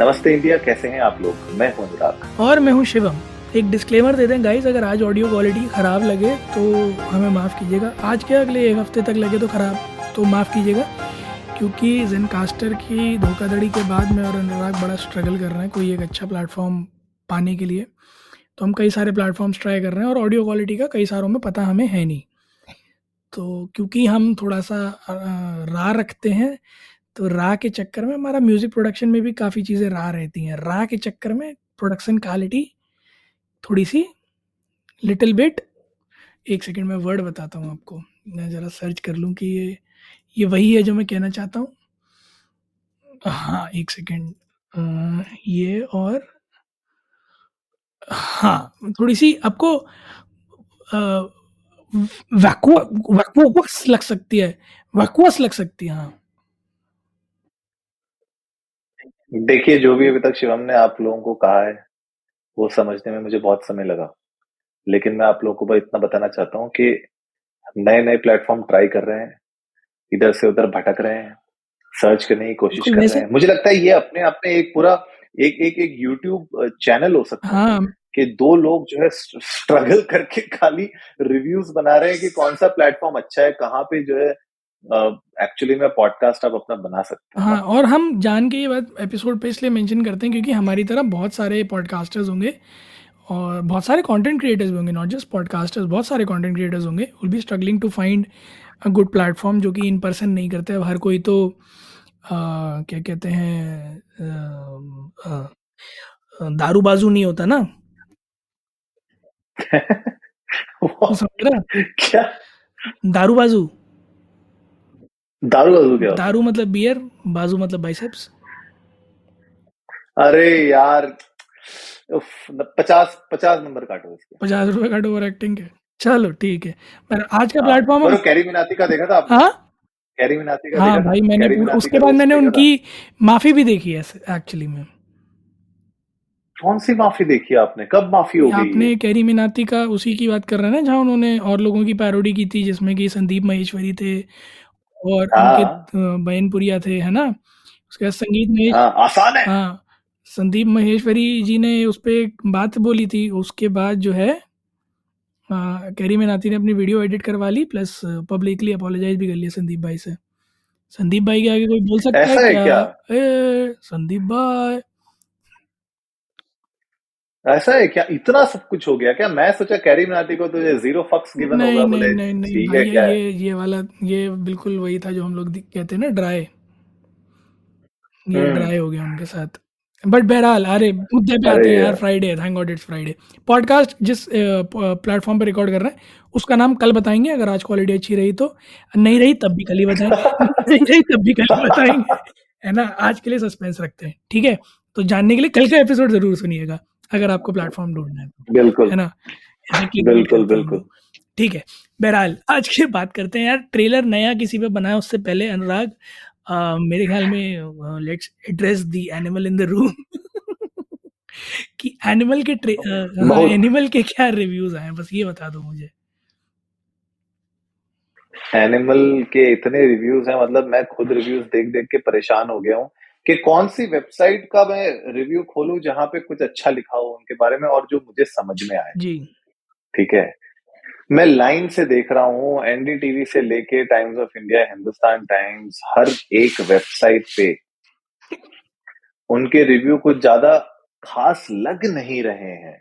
नमस्ते इंडिया, कैसे हैं आप लोग? मैं हूँ अनुराग। और मैं हूँ शिवम। एक डिस्क्लेमर दे दें गाइस अगर आज ऑडियो क्वालिटी ख़राब लगे तो हमें माफ़ कीजिएगा। आज के अगले एक हफ़्ते तक लगे तो ख़राब तो माफ़ कीजिएगा। क्योंकि जेनकास्टर की धोखाधड़ी के बाद में और अनुराग बड़ा स्ट्रगल कर रहे हैं कोई एक अच्छा प्लेटफॉर्म पाने के लिए। तो हम कई सारे प्लेटफॉर्म्स ट्राई कर रहे हैं और ऑडियो क्वालिटी का कई सारों में पता हमें है नहीं। तो क्योंकि हम थोड़ा सा रा रखते हैं तो रा के चक्कर में हमारा म्यूज़िक प्रोडक्शन में भी काफ़ी चीज़ें रा रहती हैं। रा के चक्कर में प्रोडक्शन क्वालिटी थोड़ी सी लिटिल बिट एक सेकंड में वर्ड बताता हूँ आपको। मैं ज़रा सर्च कर लूँ कि ये ये वही है जो मैं कहना चाहता हूँ। हाँ एक सेकंड ये और हाँ थोड़ी सी आपको वैक्वस लग सकती है। वैक्वस लग सकती है हाँ। देखिए जो भी अभी तक शिवम ने आप लोगों को कहा है वो समझने में मुझे बहुत समय लगा लेकिन मैं आप लोगों को इतना बताना चाहता हूँ कि नए नए प्लेटफॉर्म ट्राई कर रहे हैं इधर से उधर भटक रहे हैं सर्च करने की कोशिश कर रहे हैं मुझे लगता है ये अपने आप में एक पूरा एक एक एक यूट्यूब चैनल हो सकता हाँ. है कि दो लोग जो है स्ट्रगल करके खाली रिव्यूज़ बना रहे हैं कि कौन सा प्लेटफॉर्म अच्छा है कहाँ पे जो है एक्चुअली में पॉडकास्ट आप अपना बना सकते हैं। हाँ और हम जान के ये बात एपिसोड पे इसलिए मेंशन करते हैं क्योंकि हमारी तरह बहुत सारे पॉडकास्टर्स होंगे और बहुत सारे कंटेंट क्रिएटर्स भी होंगे नॉट जस्ट पॉडकास्टर्स बहुत सारे कंटेंट क्रिएटर्स होंगे will be struggling to find a good platform जो कि इन पर्सन नहीं करते। हर कोई तो आ, क्या कहते हैं दारू बाजू नहीं होता ना? समझ रहा क्या? दारू बाजू दारू बाजू क्या दारू मतलब बियर बाजू मतलब बाइसेप्स अरे यार पचास पचास नंबर काटो इसके। पचास रुपए काटो ओवर एक्टिंग के। चलो ठीक है। पर आज का प्लेटफॉर्म हाँ, कैरी मिनाती का देखा था आपने? हाँ? कैरी मिनाती का हाँ भाई मैंने उसके बाद मैंने उनकी माफ़ी भी देखी है एक्चुअली में। कौन सी माफ़ी देखी आपने? कब माफ़ी हो गई? आपने कैरी मिनाती का उसी की बात कर रहे हैं ना जहाँ उन्होंने और लोगों की पैरोडी की थी जिसमें कि संदीप महेश्वरी थे और उनके अंकित बहनपुरिया थे है ना? उसके बाद संगीत महेश हाँ, आसान है। हाँ संदीप महेश्वरी जी ने उस पर एक बात बोली थी उसके बाद जो है कैरी मेनाती ने अपनी वीडियो एडिट करवा ली प्लस पब्लिकली अपोलोजाइज भी कर लिया संदीप भाई से। संदीप भाई के आगे कोई बोल सकता है क्या, क्या? ए, संदीप भाई। ऐसा है क्या? इतना सब कुछ हो गया क्या? मैं सोचा कैरी मिनाती को तुझे ज़ीरो फक्स गिवन नहीं, होगा बोले नहीं नहीं ठीक है क्या? ये ये वाला ये बिल्कुल वही था जो हम लोग कहते हैं ना ड्राई ये ड्राई हम्म। हो गया उनके साथ। बट बहरहाल अरे मुद्दे पे आते हैं यार Friday thank God it's Friday podcast जिस प्लेटफॉर्म पे रिकॉर्ड कर रहे हैं उसका नाम कल बताएँगे अगर आज क्वालिटी अच्छी रही तो। नहीं रही तब भी कल ही बताएँगे। नहीं रही तब भी कल ही बताएँगे। है ना? आज के लिए सस्पेंस रखते हैं ठीक है? तो जानने के लिए कल का एपिसोड ज़रूर सुनिएगा। अगर आपको प्लेटफॉर्म ढूंढना है तो बिल्कुल। है ना? बिल्कुल बिल्कुल। ठीक है बहरहाल आज की बात करते हैं यार ट्रेलर नया किसी पे बनाया उससे पहले अनुराग मेरे ख्याल में let's address the animal in the room कि एनिमल के एनिमल के क्या रिव्यूज़ आए बस ये बता दो मुझे। एनिमल के इतने रिव्यूज़ हैं मतलब मैं खुद रिव्यूज़ देख देख के परेशान हो गया हूँ। कि कौन सी वेबसाइट का मैं रिव्यू खोलूं जहाँ पे कुछ अच्छा लिखा हो उनके बारे में और जो मुझे समझ में आए। जी। ठीक है? मैं लाइन से देख रहा हूँ एनडीटीवी से लेके Times of India Hindustan Times हर एक वेबसाइट पे उनके रिव्यू कुछ ज़्यादा खास लग नहीं रहे हैं।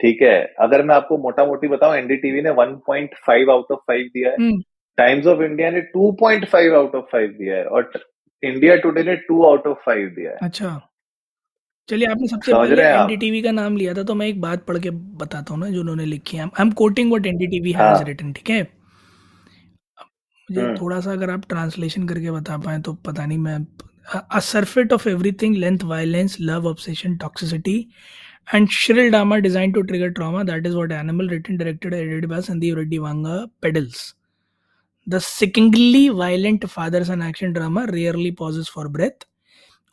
ठीक है? अगर मैं आपको मोटा मोटी बताऊँ एनडीटीवी ने 1.5 आउट ऑफ़ 5 दिया है। टाइम्स ऑफ़ इंडिया ने 2.5 आउट ऑफ़ 5 दिया है और इंडिया टुडे ने टू आउट ऑफ़ फाइव दिया है। अच्छा। चलिए आपने सबसे पहले एनडीटीवी का नाम लिया था तो मैं एक बात पढ़ के बताता हूँ ना जो उन्होंने लिखी है। I am quoting what NDTV has written ठीक है? मुझे हम्म। थोड़ा सा अगर आप ट्रांसलेशन करके बता पाए तो पता नहीं मैं a surfeit of everything length violence love obsession toxicity and shrill drama designed to trigger trauma that is what animal written directed edited by sandeep reddy vanga pedals The sickeningly violent father son action drama rarely pauses for breath.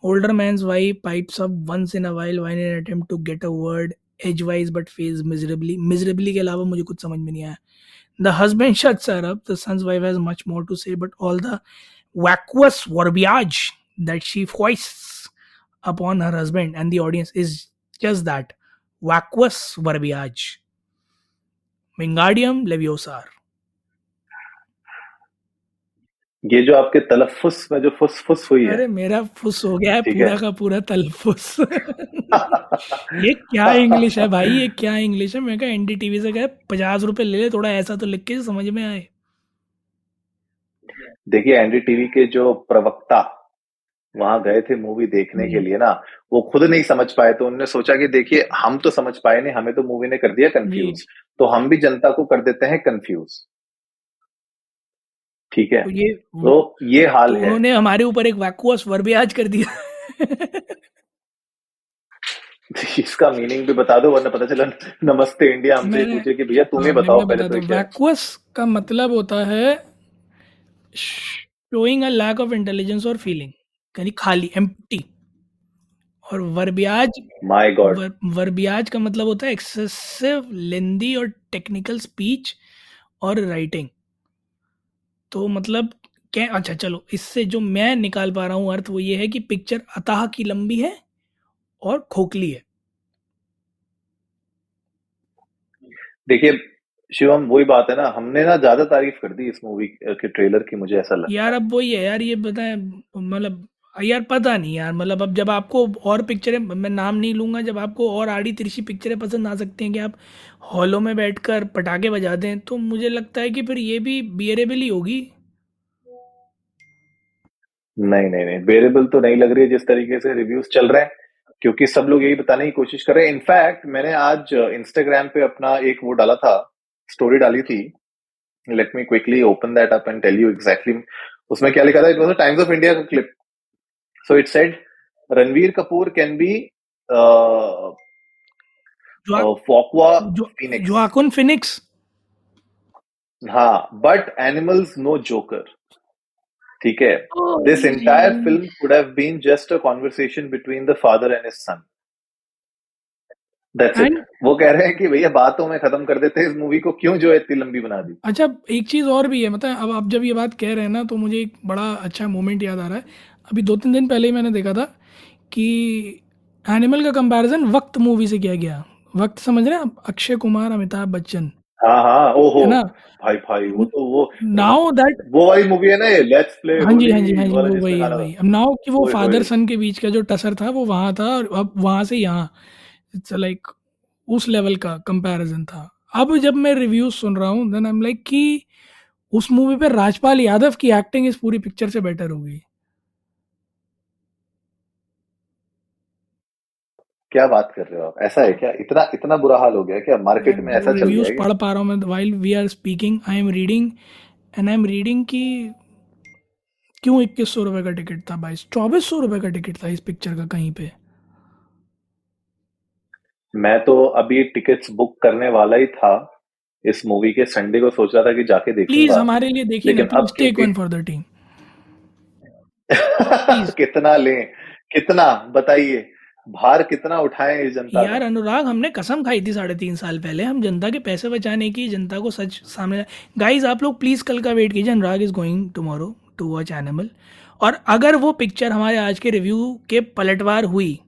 Older man's wife pipes up once in a while while in an attempt to get a word edgewise but fails miserably. Miserably के अलावा मुझे कुछ समझ में नहीं आया. The husband shuts her up. The son's wife has much more to say, but all the vacuous verbiage that she foists upon her husband and the audience is just that vacuous verbiage. Wingardium Leviosa. ये जो आपके तलफ़ुस में जो फुस फुस हुई है। अरे मेरा फुस हो गया है पूरा है। का पूरा तलफुस। ये क्या इंग्लिश है भाई? ये क्या इंग्लिश है? मैं कहा एनडीटीवी से कहे पचास रुपए ले ले थोड़ा ऐसा तो लिख के समझ में आए। देखिए एनडीटीवी के जो प्रवक्ता वहाँ गए थे मूवी देखने के हम्म। लिए ना वो खुद नहीं समझ पाए तो उन्होंने सोचा कि देखिए हम तो समझ पाए नहीं हमें तो मूवी ने कर दिया कंफ्यूज तो हम भी जनता को कर देते हैं कंफ्यूज ठीक है? तो ये तो ये हाल तो है। उन्होंने हमारे ऊपर एक वैक्यूअस वर्बियाज कर दिया। इसका मीनिंग भी बता दो वरना पता चला नमस्ते इंडिया हमसे पूछे कि भैया तुम ही बताओ पहले तो क्या? वैक्यूअस का मतलब होता है showing a lack of intelligence और फीलिंग यानी खाली एम्प्टी और वर्बियाज माय गॉड वर, वर्बियाज का मतलब होता है एक्सेसिव लेंदी और टेक्निकल स्पीच और राइटिंग तो मतलब क्या अच्छा चलो इससे जो मैं निकाल पा रहा हूँ अर्थ वो ये है कि पिक्चर अतः की लंबी है और खोखली है। देखिए शिवम वही बात है ना हमने ना ज़्यादा तारीफ़ कर दी इस मूवी के ट्रेलर की मुझे ऐसा लगा यार अब वही है यार ये बताए मतलब यार पता नहीं यार मतलब अब जब आपको और पिक्चरें मैं नाम नहीं लूँगा, जब आपको और आड़ी तिरछी पिक्चरें पसंद आ सकती हैं कि आप हॉलों में बैठकर पटाखे बजा दें तो मुझे लगता है कि फिर ये भी बियरेबल ही होगी। नहीं नहीं नहीं बेरेबल तो नहीं लग रही है जिस तरीके से रिव्यूज़ चल रहे हैं, क्योंकि सब लोग यही बताने की कोशिश कर रहे हैं। इनफैक्ट मैंने आज इंस्टाग्राम पे अपना एक वो डाला था स्टोरी डाली थी। Let me quickly open that up and tell you exactly उसमें क्या लिखा था? It was Times of India का clip so it said Ranbir Kapoor can be जो फॉकवा जो फिनिक्स जोआकुन फिनिक्स हाँ बट एनिमल्स नो जोकर ठीक है? This entire film could have been just a conversation between the father and his son. That's it. वो कह रहे हैं कि भैया बातों में खत्म कर देते हैं इस मूवी को क्यों जो है इतनी लंबी बना दी? अच्छा एक चीज़ और भी है मतलब अब आप जब ये बात कह रहे हैं ना तो मुझे एक बड़ा अच्छा मोमेंट याद आ रहा है। अभी दो तीन दिन पहले ही मैंने देखा था कि एनिमल का कंपैरिजन वक्त मूवी से किया गया। वक्त समझ रहे हैं आप? अक्षय कुमार अमिताभ बच्चन। हाँ हाँ ओहो ना? भाई भाई वो तो वो नाउ दैट वो वाली मूवी है ना लेट्स प्ले हाँ जी हाँ जी हाँ जी वो वही वही अब नाउ कि वो फादर सन के बीच का जो टसर था वो वहाँ था और अब वहाँ से यहाँ। इट्स लाइक उस लेवल का कंपैरिजन था। अब जब मैं रिव्यूज़ सुन रहा हूँ देन आई एम लाइक कि उस मूवी पे राजपाल यादव की एक्टिंग इस पूरी पिक्चर से बेटर होगी। क्या बात कर रहे हो आप? ऐसा है क्या? इतना इतना बुरा हाल हो गया क्या? मार्केट में ऐसा चल रिव्यूज़ गया पढ़ पा रहा हूँ मैं while we are speaking I am reading and I am reading कि क्यों इक्कीस सौ रुपये का टिकट था बाईस चौबीस सौ रुपये का टिकट था इस पिक्चर का कहीं पे। मैं तो अभी टिकट्स बुक करने वाला ही था इस मूवी के। संडे को सोच रहा था कि जाके प्लीज़ हमारे लिए देखिए अब take one for the team कितना लें कितना? बताइए। भार कितना उठाएँ इस जनता यार अनुराग हमने कसम खाई थी साढ़े तीन साल पहले। हम जनता के पैसे बचाने की जनता को सच सामने गाइज़ आप लोग प्लीज़ कल का वेट कीजिए। Anurag is going tomorrow to watch Animal और अगर वो पिक्चर हमारे आज के रिव्यू के पलटवार हुई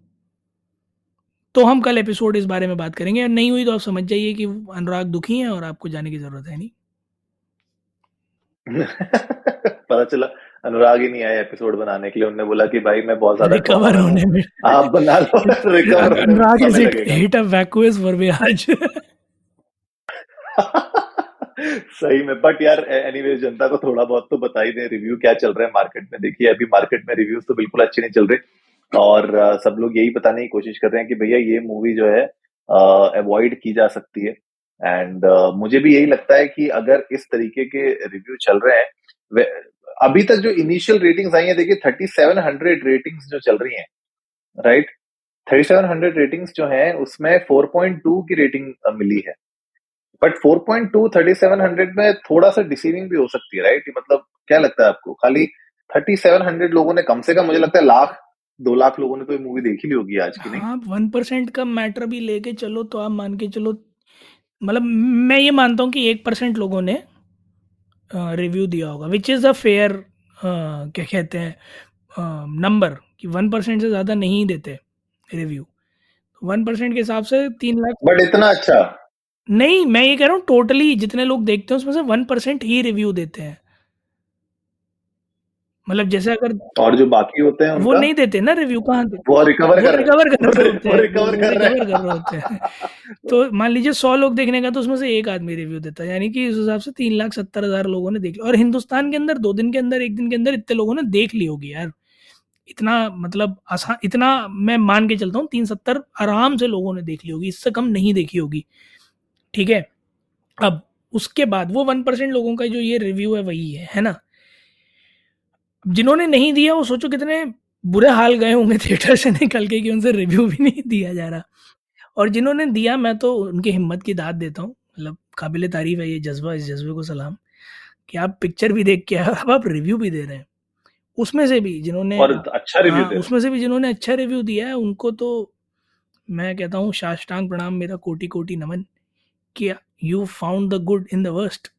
तो हम कल एपिसोड इस बारे में बात करेंगे। और नहीं हुई तो आप समझ जाइए कि अनुराग दुखी है और आपको जाने की ज़रूरत है नहीं। पता चला अनुराग ही नहीं आया एपिसोड बनाने के लिए। उन्होंने बोला कि भाई मैं बहुत ज़्यादा रिकवर। होने में। आप बना लो recover Anurag is it hit a vacuous verbiage सही में बट यार एनीवे जनता को थोड़ा बहुत तो बता ही दे रिव्यू क्या चल रहा है मार्केट में। देखिए अभी मार्केट में रिव्यूज़ तो बिल्कुल अच्छे नहीं चल रहे। और सब लोग यही बताने की कोशिश कर रहे हैं कि भैया ये मूवी जो है अवॉइड की जा सकती है। एंड मुझे भी यही लगता है कि अगर इस तरीके के रिव्यू चल रहे हैं अभी तक जो इनिशियल रेटिंग्स आई हैं, देखिए थर्टी सेवन हंड्रेड रेटिंग्स जो चल रही हैं right thirty seven hundred ratings जो हैं, उसमें फोर पॉइंट टू की रेटिंग मिली है। बट 4.2 3700 में थोड़ा सा डिसीविंग भी हो सकती है राइट मतलब क्या लगता है आपको? खाली 3700 लोगों ने, कम से कम मुझे लगता है लाख, दो लाख लोगों ने तो मूवी देखी ली होगी आज की नहीं। हाँ वन परसेंट का मैटर भी लेके चलो तो आप मान के चलो मतलब मैं ये मानता हूँ कि एक परसेंट लोगों ने रिव्यू दिया होगा विच इज़ अ फेयर क्या कहते हैं नंबर कि वन परसेंट से ज़्यादा नहीं देते रिव्यू वन परसेंट के हिसाब से तीन लाख बट इतना अच्छा? नहीं मैं ये कह रहा हूँ टोटली जितने लोग देखते हैं उसमें से वन परसेंट ही रिव्यू देते हैं। मतलब जैसे अगर और जो बाकी होते हैं वो नहीं देते ना रिव्यू कहाँ वो रिकवर कर रिकवर कर रहे होते हैं। रिकवर कर रहे होते हैं। तो मान लीजिए सौ लोग देखने का तो उसमें से एक आदमी रिव्यू देता है। यानी कि इस हिसाब से तीन लाख सत्तर हज़ार लोगों ने देख लिया। और हिंदुस्तान के अंदर दो दिन के अंदर एक दिन के अंदर इतने लोगों ने देख ली होगी यार। इतना मतलब आसान इतना मैं मान के चलता हूँ तीन सत्तर आराम से लोगों ने देख ली होगी। इससे कम नहीं देखी होगी। ठीक है? अब उसके बाद वो वन परसेंट लोगों का जो ये रिव्यू है वही है है ना? जिन्होंने नहीं दिया वो सोचो कितने बुरे हाल गए होंगे थिएटर से निकल के कि उनसे रिव्यू भी नहीं दिया जा रहा। और जिन्होंने दिया मैं तो उनकी हिम्मत की दाद देता हूँ। मतलब काबिल तारीफ़ है ये जज्बा इस जज्बे को सलाम। कि आप पिक्चर भी देख के अब आप रिव्यू भी दे रहे हैं। उसमें से भी जिन्होंने और अच्छा रिव्यू हाँ, उसमें से भी जिन्होंने अच्छा रिव्यू दिया है उनको तो मैं कहता हूँ साष्टांग प्रणाम मेरा कोटि कोटि नमन कि you found the good in the worst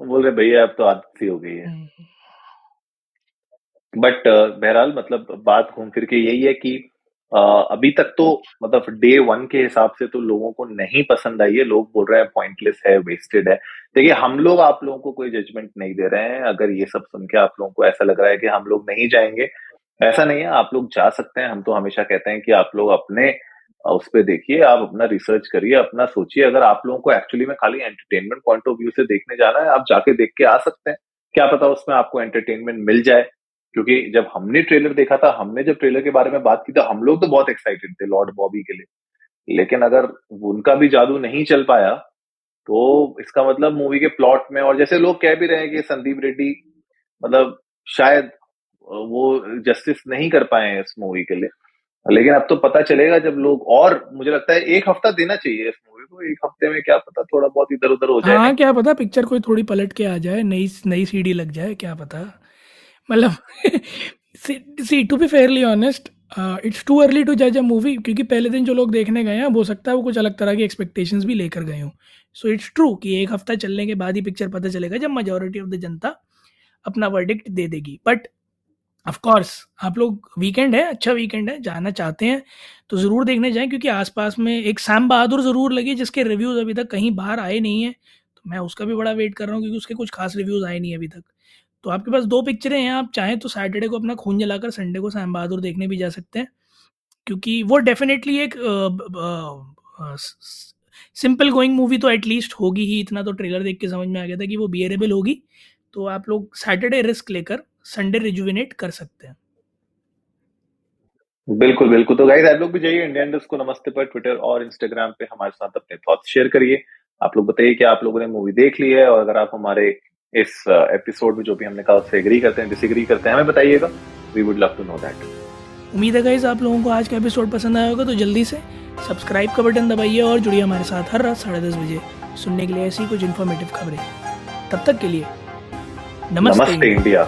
बोल रहे भैया अब तो आदत सी हो गई है। But hmm. बहरहाल मतलब बात घूम फिर के यही है कि अभी तक तो मतलब डे वन के हिसाब से तो लोगों को नहीं पसंद आई है। लोग बोल रहे हैं पॉइंटलेस है वेस्टेड है। देखिए हम लोग आप लोगों को कोई जजमेंट नहीं दे रहे हैं। अगर ये सब सुन के आप लोगों को ऐसा लग रहा है कि हम लोग नहीं जाएँगे ऐसा नहीं है। आप लोग जा सकते हैं। हम तो हमेशा कहते हैं कि आप लोग अपने उस पर देखिए, आप अपना रिसर्च करिए, अपना सोचिए। अगर आप लोगों को एक्चुअली में खाली एंटरटेनमेंट पॉइंट ऑफ़ व्यू से देखने जाना है, आप जाके देख के आ सकते हैं। क्या पता उसमें आपको एंटरटेनमेंट मिल जाए। क्योंकि जब हमने ट्रेलर देखा था, हमने जब ट्रेलर के बारे में बात की तो हम लोग तो बहुत एक्साइटेड थे लॉर्ड बॉबी के लिए। लेकिन अगर उनका भी जादू नहीं चल पाया तो इसका मतलब मूवी के प्लॉट में और जैसे लोग कह भी रहे हैं कि संदीप रेड्डी मतलब शायद वो जस्टिस नहीं कर पाए इस मूवी के लिए। लेकिन अब तो पता चलेगा जब लोग और, मुझे लगता है एक हफ़्ता देना चाहिए इस मूवी को, एक हफ़्ते में क्या पता थोड़ा बहुत इधर उधर हो जाए। हाँ क्या पता पिक्चर कोई थोड़ी पलट के आ जाए, नई नई सीडी लग जाए, क्या पता। मतलब see to be fairly honest it's too early to जज अ मूवी क्योंकि पहले दिन जो लोग देखने गए हैं, हो सकता है वो कुछ अलग तरह की एक्सपेक्टेशंस भी लेकर गए हों। सो इट्स ट्रू कि एक हफ़्ता चलने के बाद ही पिक्चर पता चलेगा जब मेजोरिटी ऑफ़ द जनता अपना वर्डिक्ट दे देगी। बट ऑफ़ कोर्स आप लोग वीकेंड है अच्छा वीकेंड है, जाना चाहते हैं तो ज़रूर देखने जाएँ, क्योंकि आसपास में एक सैम बहादुर ज़रूर लगी, जिसके रिव्यूज़ अभी तक कहीं बाहर आए नहीं हैं। तो मैं उसका भी बड़ा वेट कर रहा हूँ, क्योंकि उसके कुछ खास रिव्यूज़ आए नहीं अभी तक। तो आपके पास दो पिक्चरें हैं, आप चाहें तो सैटरडे को अपना खून जलाकर संडे को सैम बहादुर देखने भी जा सकते हैं, क्योंकि वो डेफिनेटली एक सिंपल गोइंग मूवी तो एटलीस्ट होगी ही, इतना तो ट्रेलर देख के समझ में आ गया था कि वो बियरेबल होगी। तो आप लोग सैटरडे रिस्क लेकर संडे रिजुविनेट कर सकते हैं। बिल्कुल बिल्कुल। तो गाइस आप लोग भी जाइए इंडियन को नमस्ते पर ट्विटर और इंस्टाग्राम पे हमारे साथ अपने थॉट्स शेयर करिए। आप लोग बताइए कि आप लोगों ने मूवी देख ली है और अगर आप हमारे इस एपिसोड में जो भी हमने कहा उससे एग्री करते हैं डिसएग्री करते हैं हमें बताइएगा। We would love to know that उम्मीद है गाइस आप लोगों को आज का एपिसोड पसंद आया होगा तो जल्दी से सब्सक्राइब का बटन दबाइए और जुड़िए हमारे साथ हर रात साढ़े दस बजे सुनने के लिए ऐसी कुछ इन्फॉर्मेटिव खबरें। तब तक के लिए नमस्ते, नमस्ते इंडिया